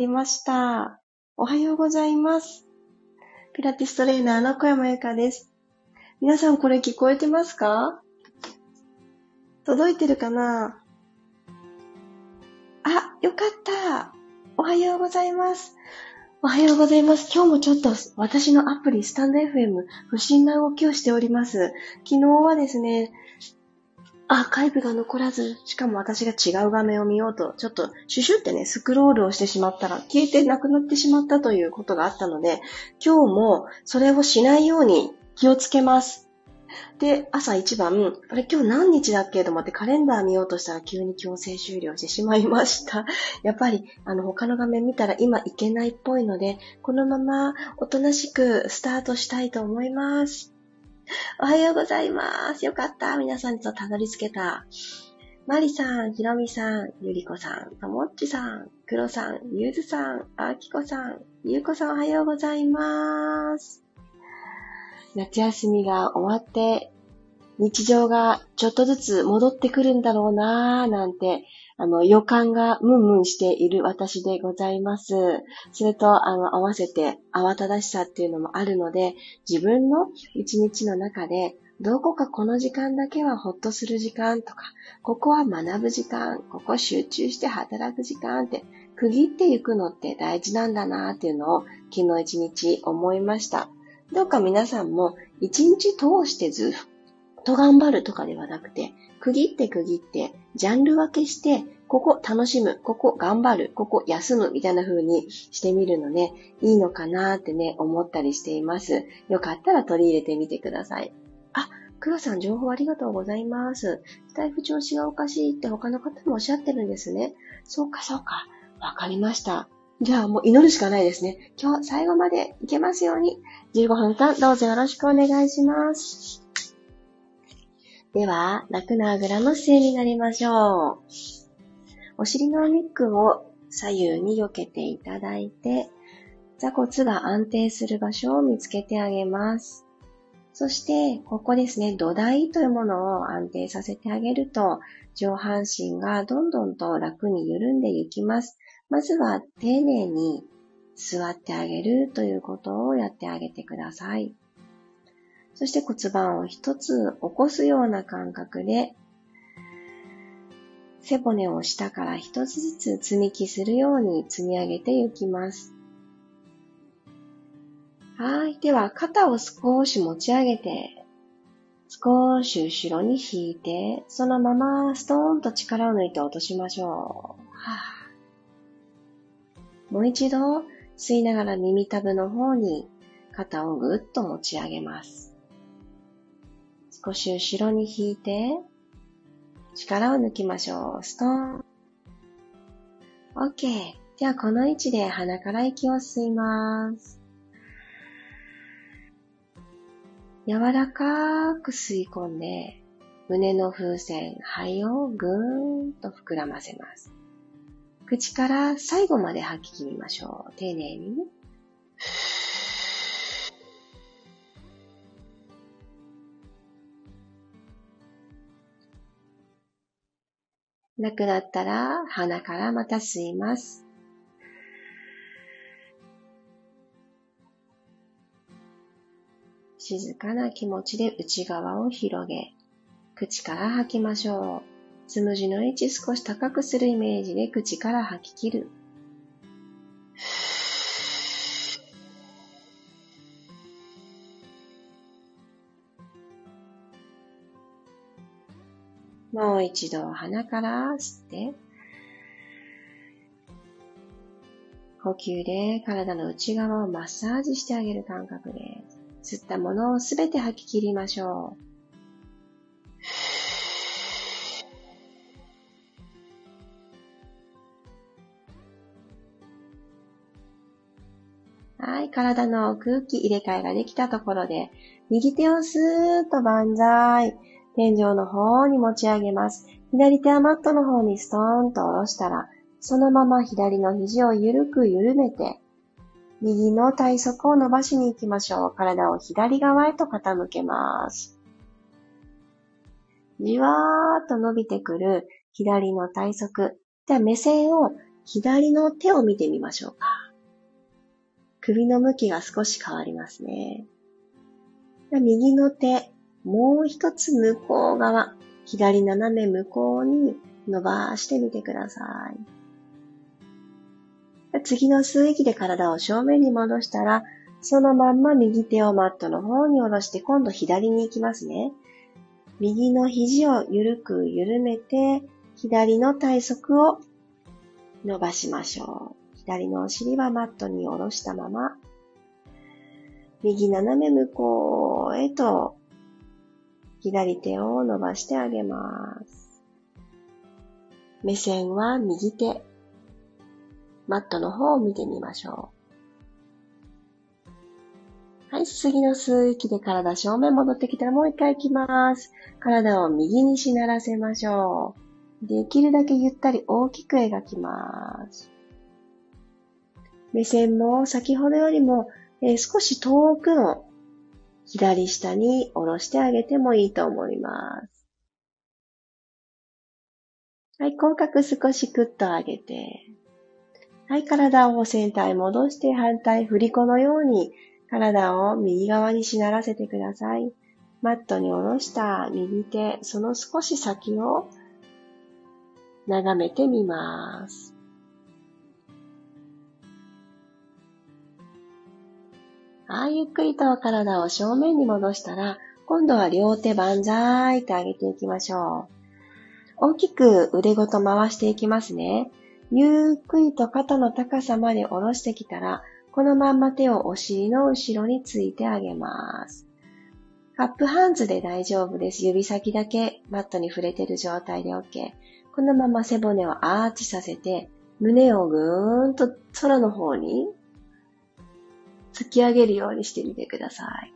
りました。おはようございます。ピラティストレーナーの小山由かです。皆さんこれ聞こえてますか？届いてるかな？あ、よかった。おはようございます。おはようございます。今日もちょっと私のアプリスタンド FM 不審な動きをしております。昨日はですね、アーカイブが残らず、しかも私が違う画面を見ようと、ちょっとシュシュってね、スクロールをしてしまったら、消えてなくなってしまったということがあったので、今日もそれをしないように気をつけます。で、朝一番、あれ今日何日だっけと思ってカレンダー見ようとしたら急に強制終了してしまいました。やっぱり、あの、他の画面見たら今いけないっぽいので、このままおとなしくスタートしたいと思います。おはようございます。よかった。皆さんとたどり着けた。マリさん、ひろみさん、ゆりこさん、ともっちさん、くろさん、ゆずさん、あきこさん、ゆうこさんおはようございます。夏休みが終わって、日常がちょっとずつ戻ってくるんだろうなぁ、なんて、あの、予感がムンムンしている私でございます。それと、あの、合わせて慌ただしさっていうのもあるので、自分の一日の中で、どこかこの時間だけはほっとする時間とか、ここは学ぶ時間、ここ集中して働く時間って、区切っていくのって大事なんだなっていうのを昨日一日思いました。どうか皆さんも一日通してずっと頑張るとかではなくて、区切って区切って、ジャンル分けして、ここ楽しむ、ここ頑張る、ここ休むみたいな風にしてみるのね、いいのかなってね、思ったりしています。よかったら取り入れてみてください。あ、黒さん情報ありがとうございます。スタイフ調子がおかしいって他の方もおっしゃってるんですね。そうかそうか。わかりました。じゃあもう祈るしかないですね。今日最後までいけますように。15分間どうぞよろしくお願いします。では、楽なあぐらの姿勢になりましょう。お尻のお肉を左右に避けていただいて、座骨が安定する場所を見つけてあげます。そして、ここですね、土台というものを安定させてあげると、上半身がどんどんと楽に緩んでいきます。まずは丁寧に座ってあげるということをやってあげてください。そして骨盤を一つ起こすような感覚で、背骨を下から一つずつ積み木するように積み上げていきます。はい。では、肩を少し持ち上げて、少し後ろに引いて、そのままストーンと力を抜いて落としましょう。はあもう一度吸いながら耳たぶの方に肩をぐっと持ち上げます。少し後ろに引いて力を抜きましょう。ストーン。OK。ではこの位置で鼻から息を吸います。柔らかく吸い込んで胸の風船、肺をぐーんと膨らませます。口から最後まで吐き切りましょう。丁寧になくなったら鼻からまた吸います。静かな気持ちで内側を広げ、口から吐きましょう。つむじの位置少し高くするイメージで口から吐き切る。もう一度鼻から吸って、呼吸で体の内側をマッサージしてあげる感覚です。吸ったものをすべて吐き切りましょう。はい、体の空気入れ替えができたところで、右手をスーッと万歳。天井の方に持ち上げます。左手はマットの方にストーンと下ろしたら、そのまま左の肘をゆるく緩めて、右の体側を伸ばしに行きましょう。体を左側へと傾けます。じわーっと伸びてくる左の体側。では目線を左の手を見てみましょうか。首の向きが少し変わりますね。右の手、もう一つ向こう側、左斜め向こうに伸ばしてみてください。次の吸う息で体を正面に戻したら、そのまんま右手をマットの方に下ろして今度左に行きますね。右の肘をゆるく緩めて、左の体側を伸ばしましょう。左のお尻はマットに下ろしたまま、右斜め向こうへと左手を伸ばしてあげます。目線は右手。マットの方を見てみましょう。はい、次の吸う息で体正面戻ってきたらもう一回行きます。体を右にしならせましょう。できるだけゆったり大きく描きます。目線も先ほどよりも、えー、少し遠くの左下に下ろしてあげてもいいと思います。はい、口角少しクッと上げて、はい、体をセンターへ戻して反対振り子のように体を右側にしならせてください。マットに下ろした右手、その少し先を眺めてみます。ああ、ゆっくりと体を正面に戻したら、今度は両手万歳って上げていきましょう。大きく腕ごと回していきますね。ゆっくりと肩の高さまで下ろしてきたら、このまんま手をお尻の後ろについてあげます。カップハンズで大丈夫です。指先だけマットに触れてる状態で OK。このまま背骨をアーチさせて、胸をぐーんと空の方に突き上げるようにしてみてください。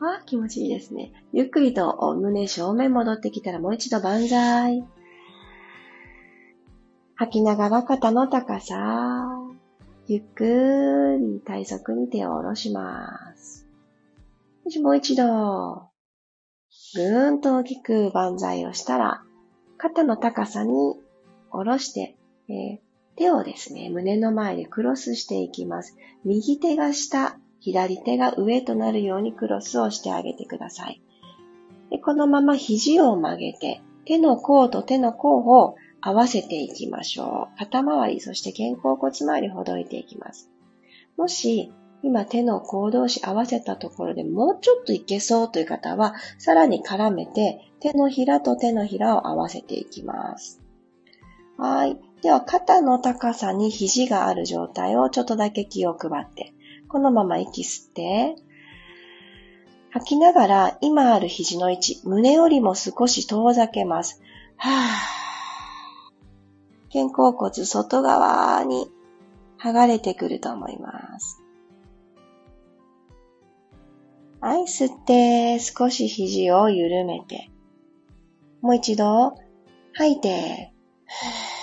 あ、気持ちいいですね。ゆっくりと胸正面戻ってきたらもう一度万歳。吐きながら肩の高さ。ゆっくり体側に手を下ろします。もう一度、ぐーんと大きく万歳をしたら、肩の高さに下ろして、えー手をですね、胸の前でクロスしていきます。右手が下、左手が上となるようにクロスをしてあげてください。でこのまま肘を曲げて、手の甲と手の甲を合わせていきましょう。肩周り、そして肩甲骨周りほどいていきます。もし、今手の甲同士合わせたところでもうちょっといけそうという方は、さらに絡めて手のひらと手のひらを合わせていきます。はい。では、肩の高さに肘がある状態をちょっとだけ気を配って、このまま息吸って、吐きながら今ある肘の位置、胸よりも少し遠ざけます。はぁ。肩甲骨外側に剥がれてくると思います。はい、吸って少し肘を緩めて。もう一度吐いて。は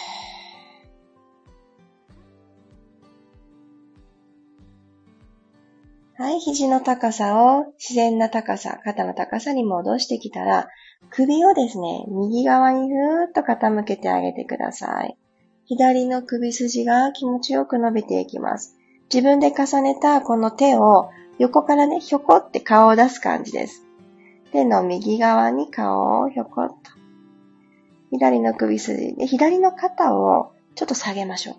はい、肘の高さを自然な高さ、肩の高さに戻してきたら、首をですね、右側にふーっと傾けてあげてください。左の首筋が気持ちよく伸びていきます。自分で重ねたこの手を横からね、ひょこって顔を出す感じです。手の右側に顔をひょこっと。左の首筋で、左の肩をちょっと下げましょう。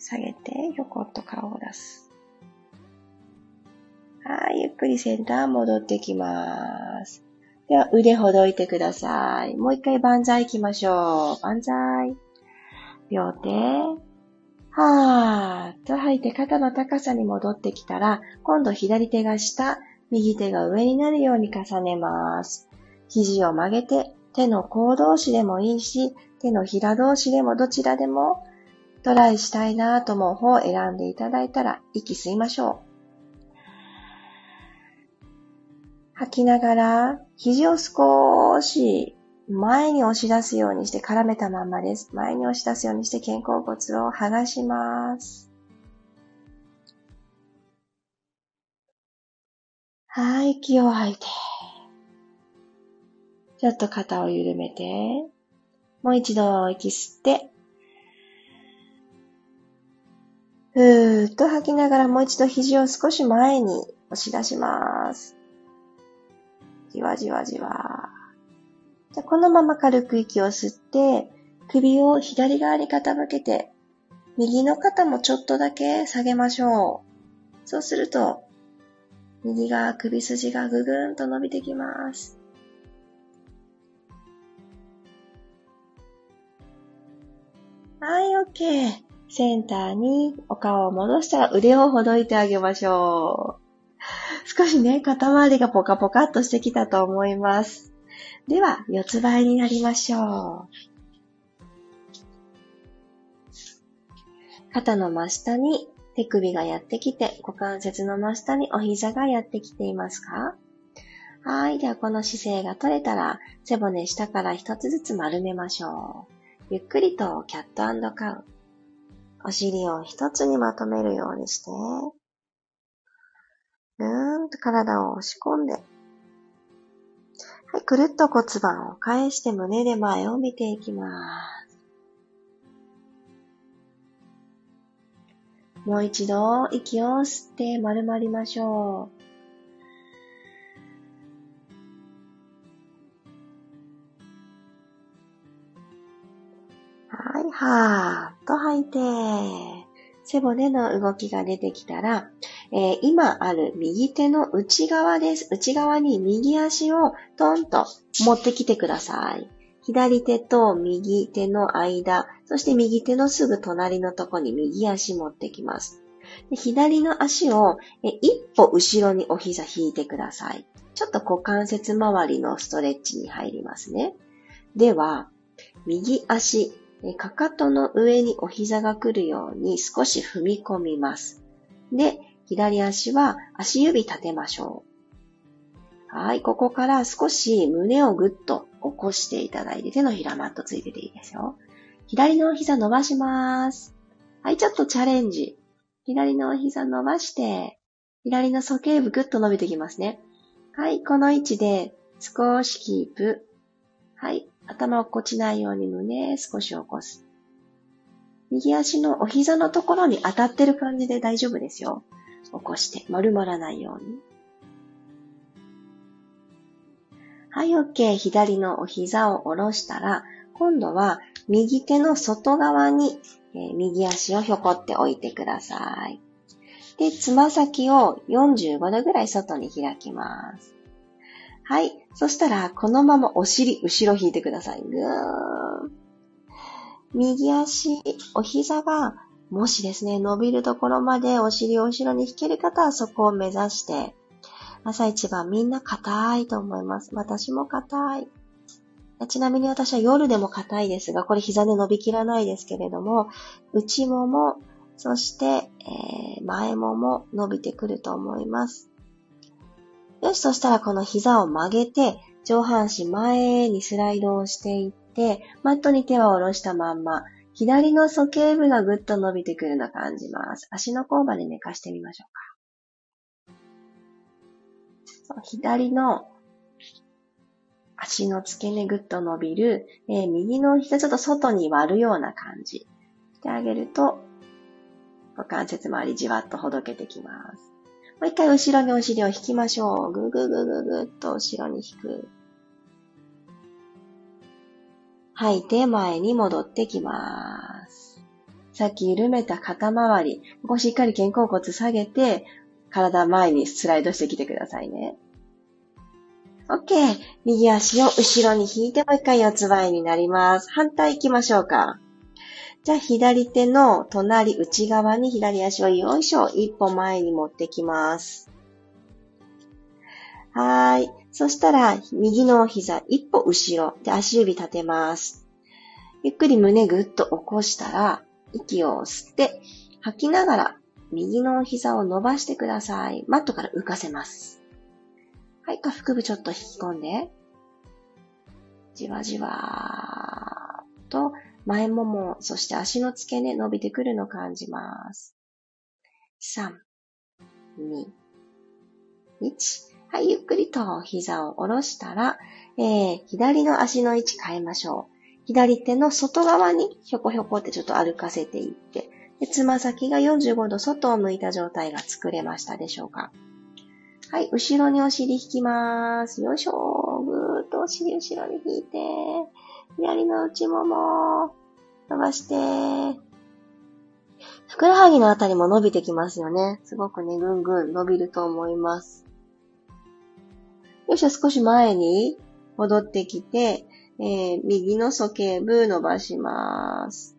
下げて、ひょこっと顔を出す。はい、ゆっくりセンター戻ってきます。では、腕ほどいてください。もう一回万歳行きましょう。万歳。両手。はーっと吐いて肩の高さに戻ってきたら、今度左手が下、右手が上になるように重ねます。肘を曲げて、手の甲同士でもいいし、手のひら同士でもどちらでもトライしたいなと思う方を選んでいただいたら、息吸いましょう。吐きながら、肘を少し前に押し出すようにして絡めたままです。前に押し出すようにして肩甲骨を剥がします。はい、息を吐いて。ちょっと肩を緩めて、もう一度息吸って、ふーっと吐きながらもう一度肘を少し前に押し出します。じわじわじわ。じゃこのまま軽く息を吸って、首を左側に傾けて、右の肩もちょっとだけ下げましょう。そうすると、右側首筋がぐぐんと伸びてきます。はい、OK。センターにお顔を戻したら腕をほどいてあげましょう。少しね、肩周りがポカポカっとしてきたと思います。では、四つ倍になりましょう。肩の真下に手首がやってきて、股関節の真下にお膝がやってきていますか？はい。では、この姿勢が取れたら、背骨下から一つずつ丸めましょう。ゆっくりとキャットカウ。お尻を一つにまとめるようにして、ぐーんと体を押し込んで、はい、くるっと骨盤を返して胸で前を見ていきます。もう一度息を吸って丸まりましょう。はい、はーっと吐いて、背骨の動きが出てきたら、えー、今ある右手の内側です。内側に右足をトンと持ってきてください。左手と右手の間、そして右手のすぐ隣のとこに右足持ってきます。左の足を一歩後ろにお膝引いてください。ちょっと股関節周りのストレッチに入りますね。では、右足、かかとの上にお膝が来るように少し踏み込みます。で、左足は足指立てましょう。はい、ここから少し胸をぐっと起こしていただいて手のひらマットついてていいですよ。左の膝伸ばします。はい、ちょっとチャレンジ。左の膝伸ばして、左の鼠径部ぐっと伸びてきますね。はい、この位置で少しキープ。はい、頭を落っこちないように胸少し起こす。右足のお膝のところに当たってる感じで大丈夫ですよ。起こして丸まらないように。はい、OK。左のお膝を下ろしたら、今度は右手の外側に、えー、右足をひょこって置いてください。で、つま先を45度ぐらい外に開きます。はい。そしたら、このままお尻、後ろ引いてください。ぐーん。右足、お膝が、もしですね、伸びるところまでお尻を後ろに引ける方はそこを目指して、朝一番みんな硬いと思います。私も硬い。ちなみに私は夜でも硬いですが、これ膝で伸びきらないですけれども、内もも、そして、えー、前もも伸びてくると思います。よし、そしたらこの膝を曲げて、上半身前にスライドをしていって、マットに手を下ろしたまんま、左の鼠径部がぐっと伸びてくるのを感じます。足の甲まで寝かしてみましょうか。左の足の付け根ぐっと伸びる、えー、右の膝ちょっと外に割るような感じしてあげると、股関節周りじわっとほどけてきます。もう一回後ろにお尻を引きましょう。ぐぐぐぐぐっと後ろに引く。吐いて前に戻ってきます。さっき緩めた肩周り、ここしっかり肩甲骨下げて、体前にスライドしてきてくださいね。OK。右足を後ろに引いてもう一回四つ倍になります。反対行きましょうか。じゃあ左手の隣内側に左足をよいしょ、一歩前に持ってきます。はい。そしたら、右の膝一歩後ろで足指立てます。ゆっくり胸ぐっと起こしたら、息を吸って、吐きながら右の膝を伸ばしてください。マットから浮かせます。はい。下腹部ちょっと引き込んで、じわじわーと前もも、そして足の付け根伸びてくるのを感じます。3、2、1。はい、ゆっくりと膝を下ろしたら、えー、左の足の位置変えましょう。左手の外側にひょこひょこってちょっと歩かせていって、でつま先が45度外を向いた状態が作れましたでしょうかはい、後ろにお尻引きます。よいしょ。ぐーっとお尻後ろに引いて、左の内もも、伸ばして、ふくらはぎのあたりも伸びてきますよね。すごくね、ぐんぐん伸びると思います。よいしょ、少し前に戻ってきて、えー、右の鼠径部伸ばします。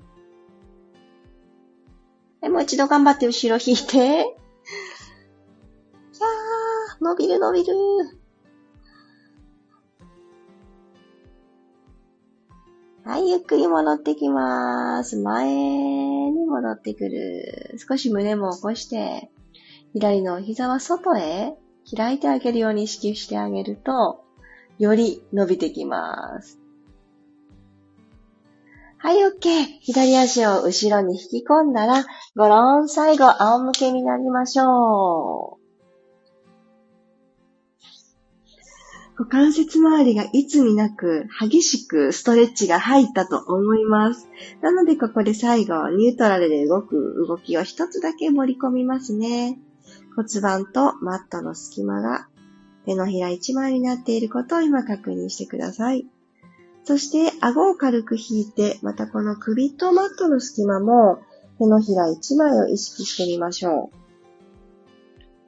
でもう一度頑張って後ろ引いて。いやー、伸びる伸びる。はい、ゆっくり戻ってきます。前に戻ってくる。少し胸も起こして、左の膝は外へ開いてあげるように意識してあげると、より伸びてきます。はい、OK。左足を後ろに引き込んだら、ごろん、最後、仰向けになりましょう。股関節周りがいつになく激しくストレッチが入ったと思います。なのでここで最後、ニュートラルで動く動きを一つだけ盛り込みますね。骨盤とマットの隙間が手のひら一枚になっていることを今確認してください。そして顎を軽く引いて、またこの首とマットの隙間も手のひら一枚を意識してみましょう。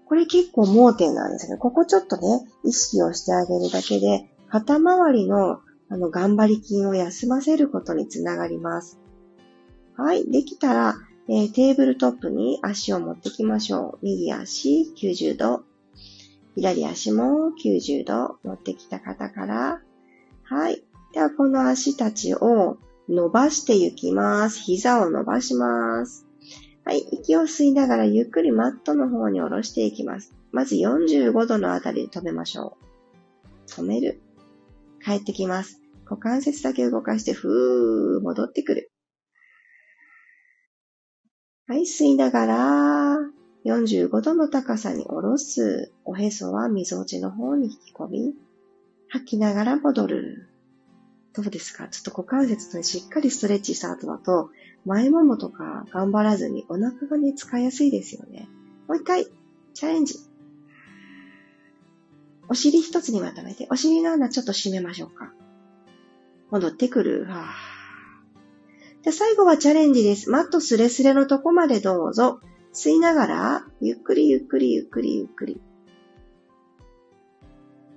これ結構盲点なんですけど、ここちょっとね、意識をしてあげるだけで、肩周りのあの頑張り筋を休ませることにつながります。はい。できたら、えー、テーブルトップに足を持ってきましょう。右足90度。左足も90度持ってきた方から、はい。では、この足たちを伸ばしていきます。膝を伸ばします。はい。息を吸いながらゆっくりマットの方に下ろしていきます。まず45度のあたりで止めましょう。止める。帰ってきます。股関節だけ動かして、ふー、戻ってくる。はい。吸いながら、45度の高さに下ろす。おへそは溝落ちの方に引き込み。吐きながら戻る。どうですか？ちょっと股関節としっかりストレッチした後だと、前ももとか頑張らずにお腹がね、使いやすいですよね。もう一回、チャレンジ。お尻一つにまとめて、お尻の穴ちょっと締めましょうか。戻ってくる。はぁ。で、最後はチャレンジです。マットスレスレのとこまでどうぞ。吸いながら、ゆっくりゆっくりゆっくりゆっくり。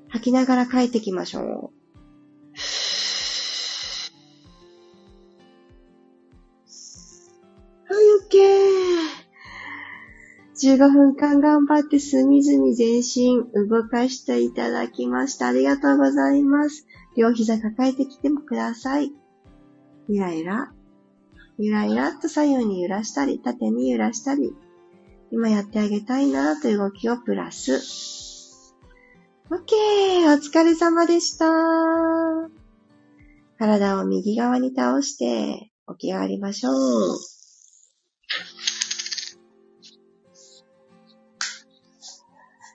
吐きながら帰ってきましょう。15分間頑張って隅々全身動かしていただきました。ありがとうございます。両膝抱えてきてもください。ゆらゆら。ゆらゆらっと左右に揺らしたり、縦に揺らしたり、今やってあげたいなという動きをプラス。OK! お疲れ様でした。体を右側に倒して起き上がりましょう。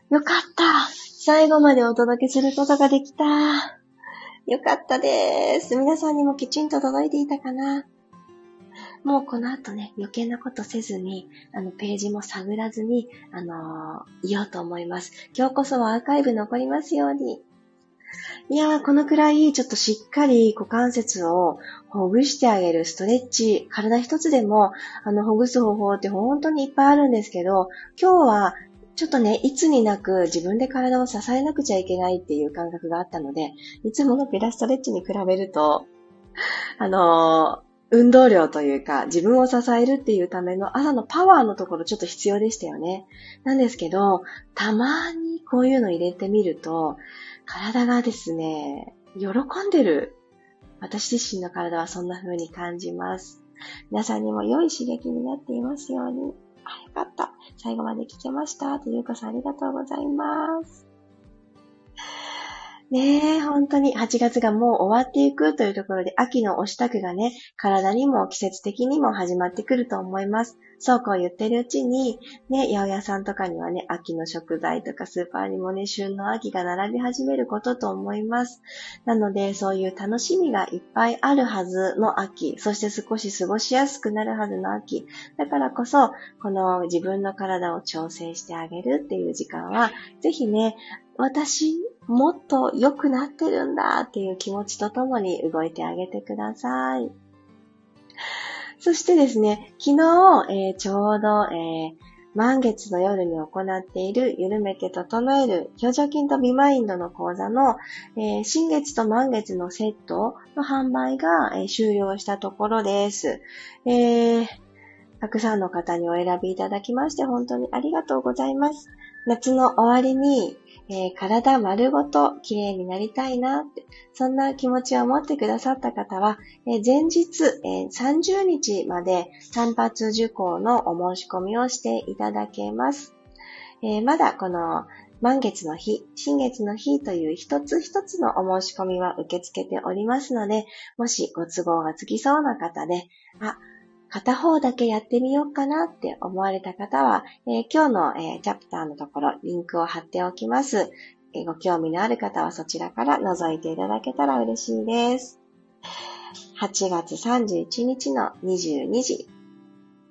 よかった。最後までお届けすることができた。よかったです。皆さんにもきちんと届いていたかなもうこの後ね、余計なことせずに、あの、ページも探らずに、あのー、いようと思います。今日こそはアーカイブ残りますように。いやー、このくらいちょっとしっかり股関節をほぐしてあげるストレッチ、体一つでも、あの、ほぐす方法って本当にいっぱいあるんですけど、今日はちょっとね、いつになく自分で体を支えなくちゃいけないっていう感覚があったので、いつものピラストレッチに比べると、あの、運動量というか、自分を支えるっていうための朝のパワーのところちょっと必要でしたよね。なんですけど、たまにこういうの入れてみると、体がですね、喜んでる。私自身の体はそんな風に感じます。皆さんにも良い刺激になっていますように。あ、よかった。最後まで聞けました。というかさんありがとうございます。ねえ、本当に8月がもう終わっていくというところで秋のお支度がね、体にも季節的にも始まってくると思います。そうこう言ってるうちに、ね、八百屋さんとかにはね、秋の食材とかスーパーにもね、旬の秋が並び始めることと思います。なので、そういう楽しみがいっぱいあるはずの秋、そして少し過ごしやすくなるはずの秋。だからこそ、この自分の体を調整してあげるっていう時間は、ぜひね、私、もっと良くなってるんだっていう気持ちとともに動いてあげてください。そしてですね、昨日、えー、ちょうど、えー、満月の夜に行っている緩めて整える表情筋とビマインドの講座の、えー、新月と満月のセットの販売が、え、終了したところです。え、たくさんの方にお選びいただきまして本当にありがとうございます。夏の終わりにえー、体丸ごと綺麗になりたいなって、そんな気持ちを持ってくださった方は、えー、前日、えー、30日まで単発受講のお申し込みをしていただけます。えまだこの満月の日、新月の日という一つ一つのお申し込みは受け付けておりますので、もしご都合がつきそうな方で、あ、片方だけやってみようかなって思われた方は、えー、今日の、えー、チャプターのところ、リンクを貼っておきます。えー、ご興味のある方はそちらから覗いていただけたら嬉しいです。8月31日の22時、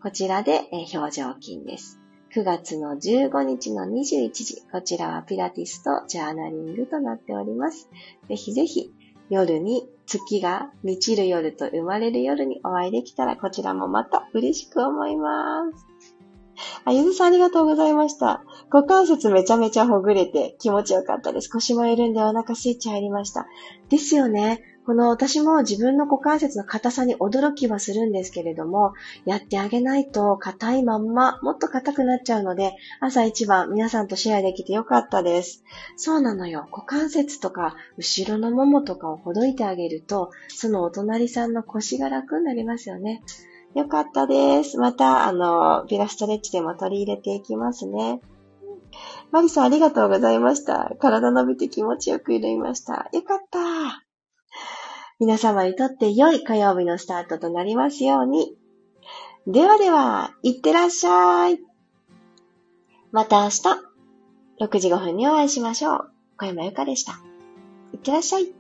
こちらで、え表情筋です。9月の15日の21時、こちらはピラティスとジャーナリングとなっております。ぜひぜひ夜に月が満ちる夜と生まれる夜にお会いできたらこちらもまた嬉しく思います。あ、ゆずさんありがとうございました。股関節めちゃめちゃほぐれて気持ちよかったです。腰も緩んでお腹スイッチ入りました。ですよね。この私も自分の股関節の硬さに驚きはするんですけれども、やってあげないと硬いまんま、もっと硬くなっちゃうので、朝一番皆さんとシェアできてよかったです。そうなのよ。股関節とか、後ろのももとかをほどいてあげると、そのお隣さんの腰が楽になりますよね。よかったです。また、あの、ピラストレッチでも取り入れていきますね。マリさんありがとうございました。体伸びて気持ちよくいました。よかった。皆様にとって良い火曜日のスタートとなりますように。ではでは、いってらっしゃい。また明日、6時5分にお会いしましょう。小山由かでした。いってらっしゃい。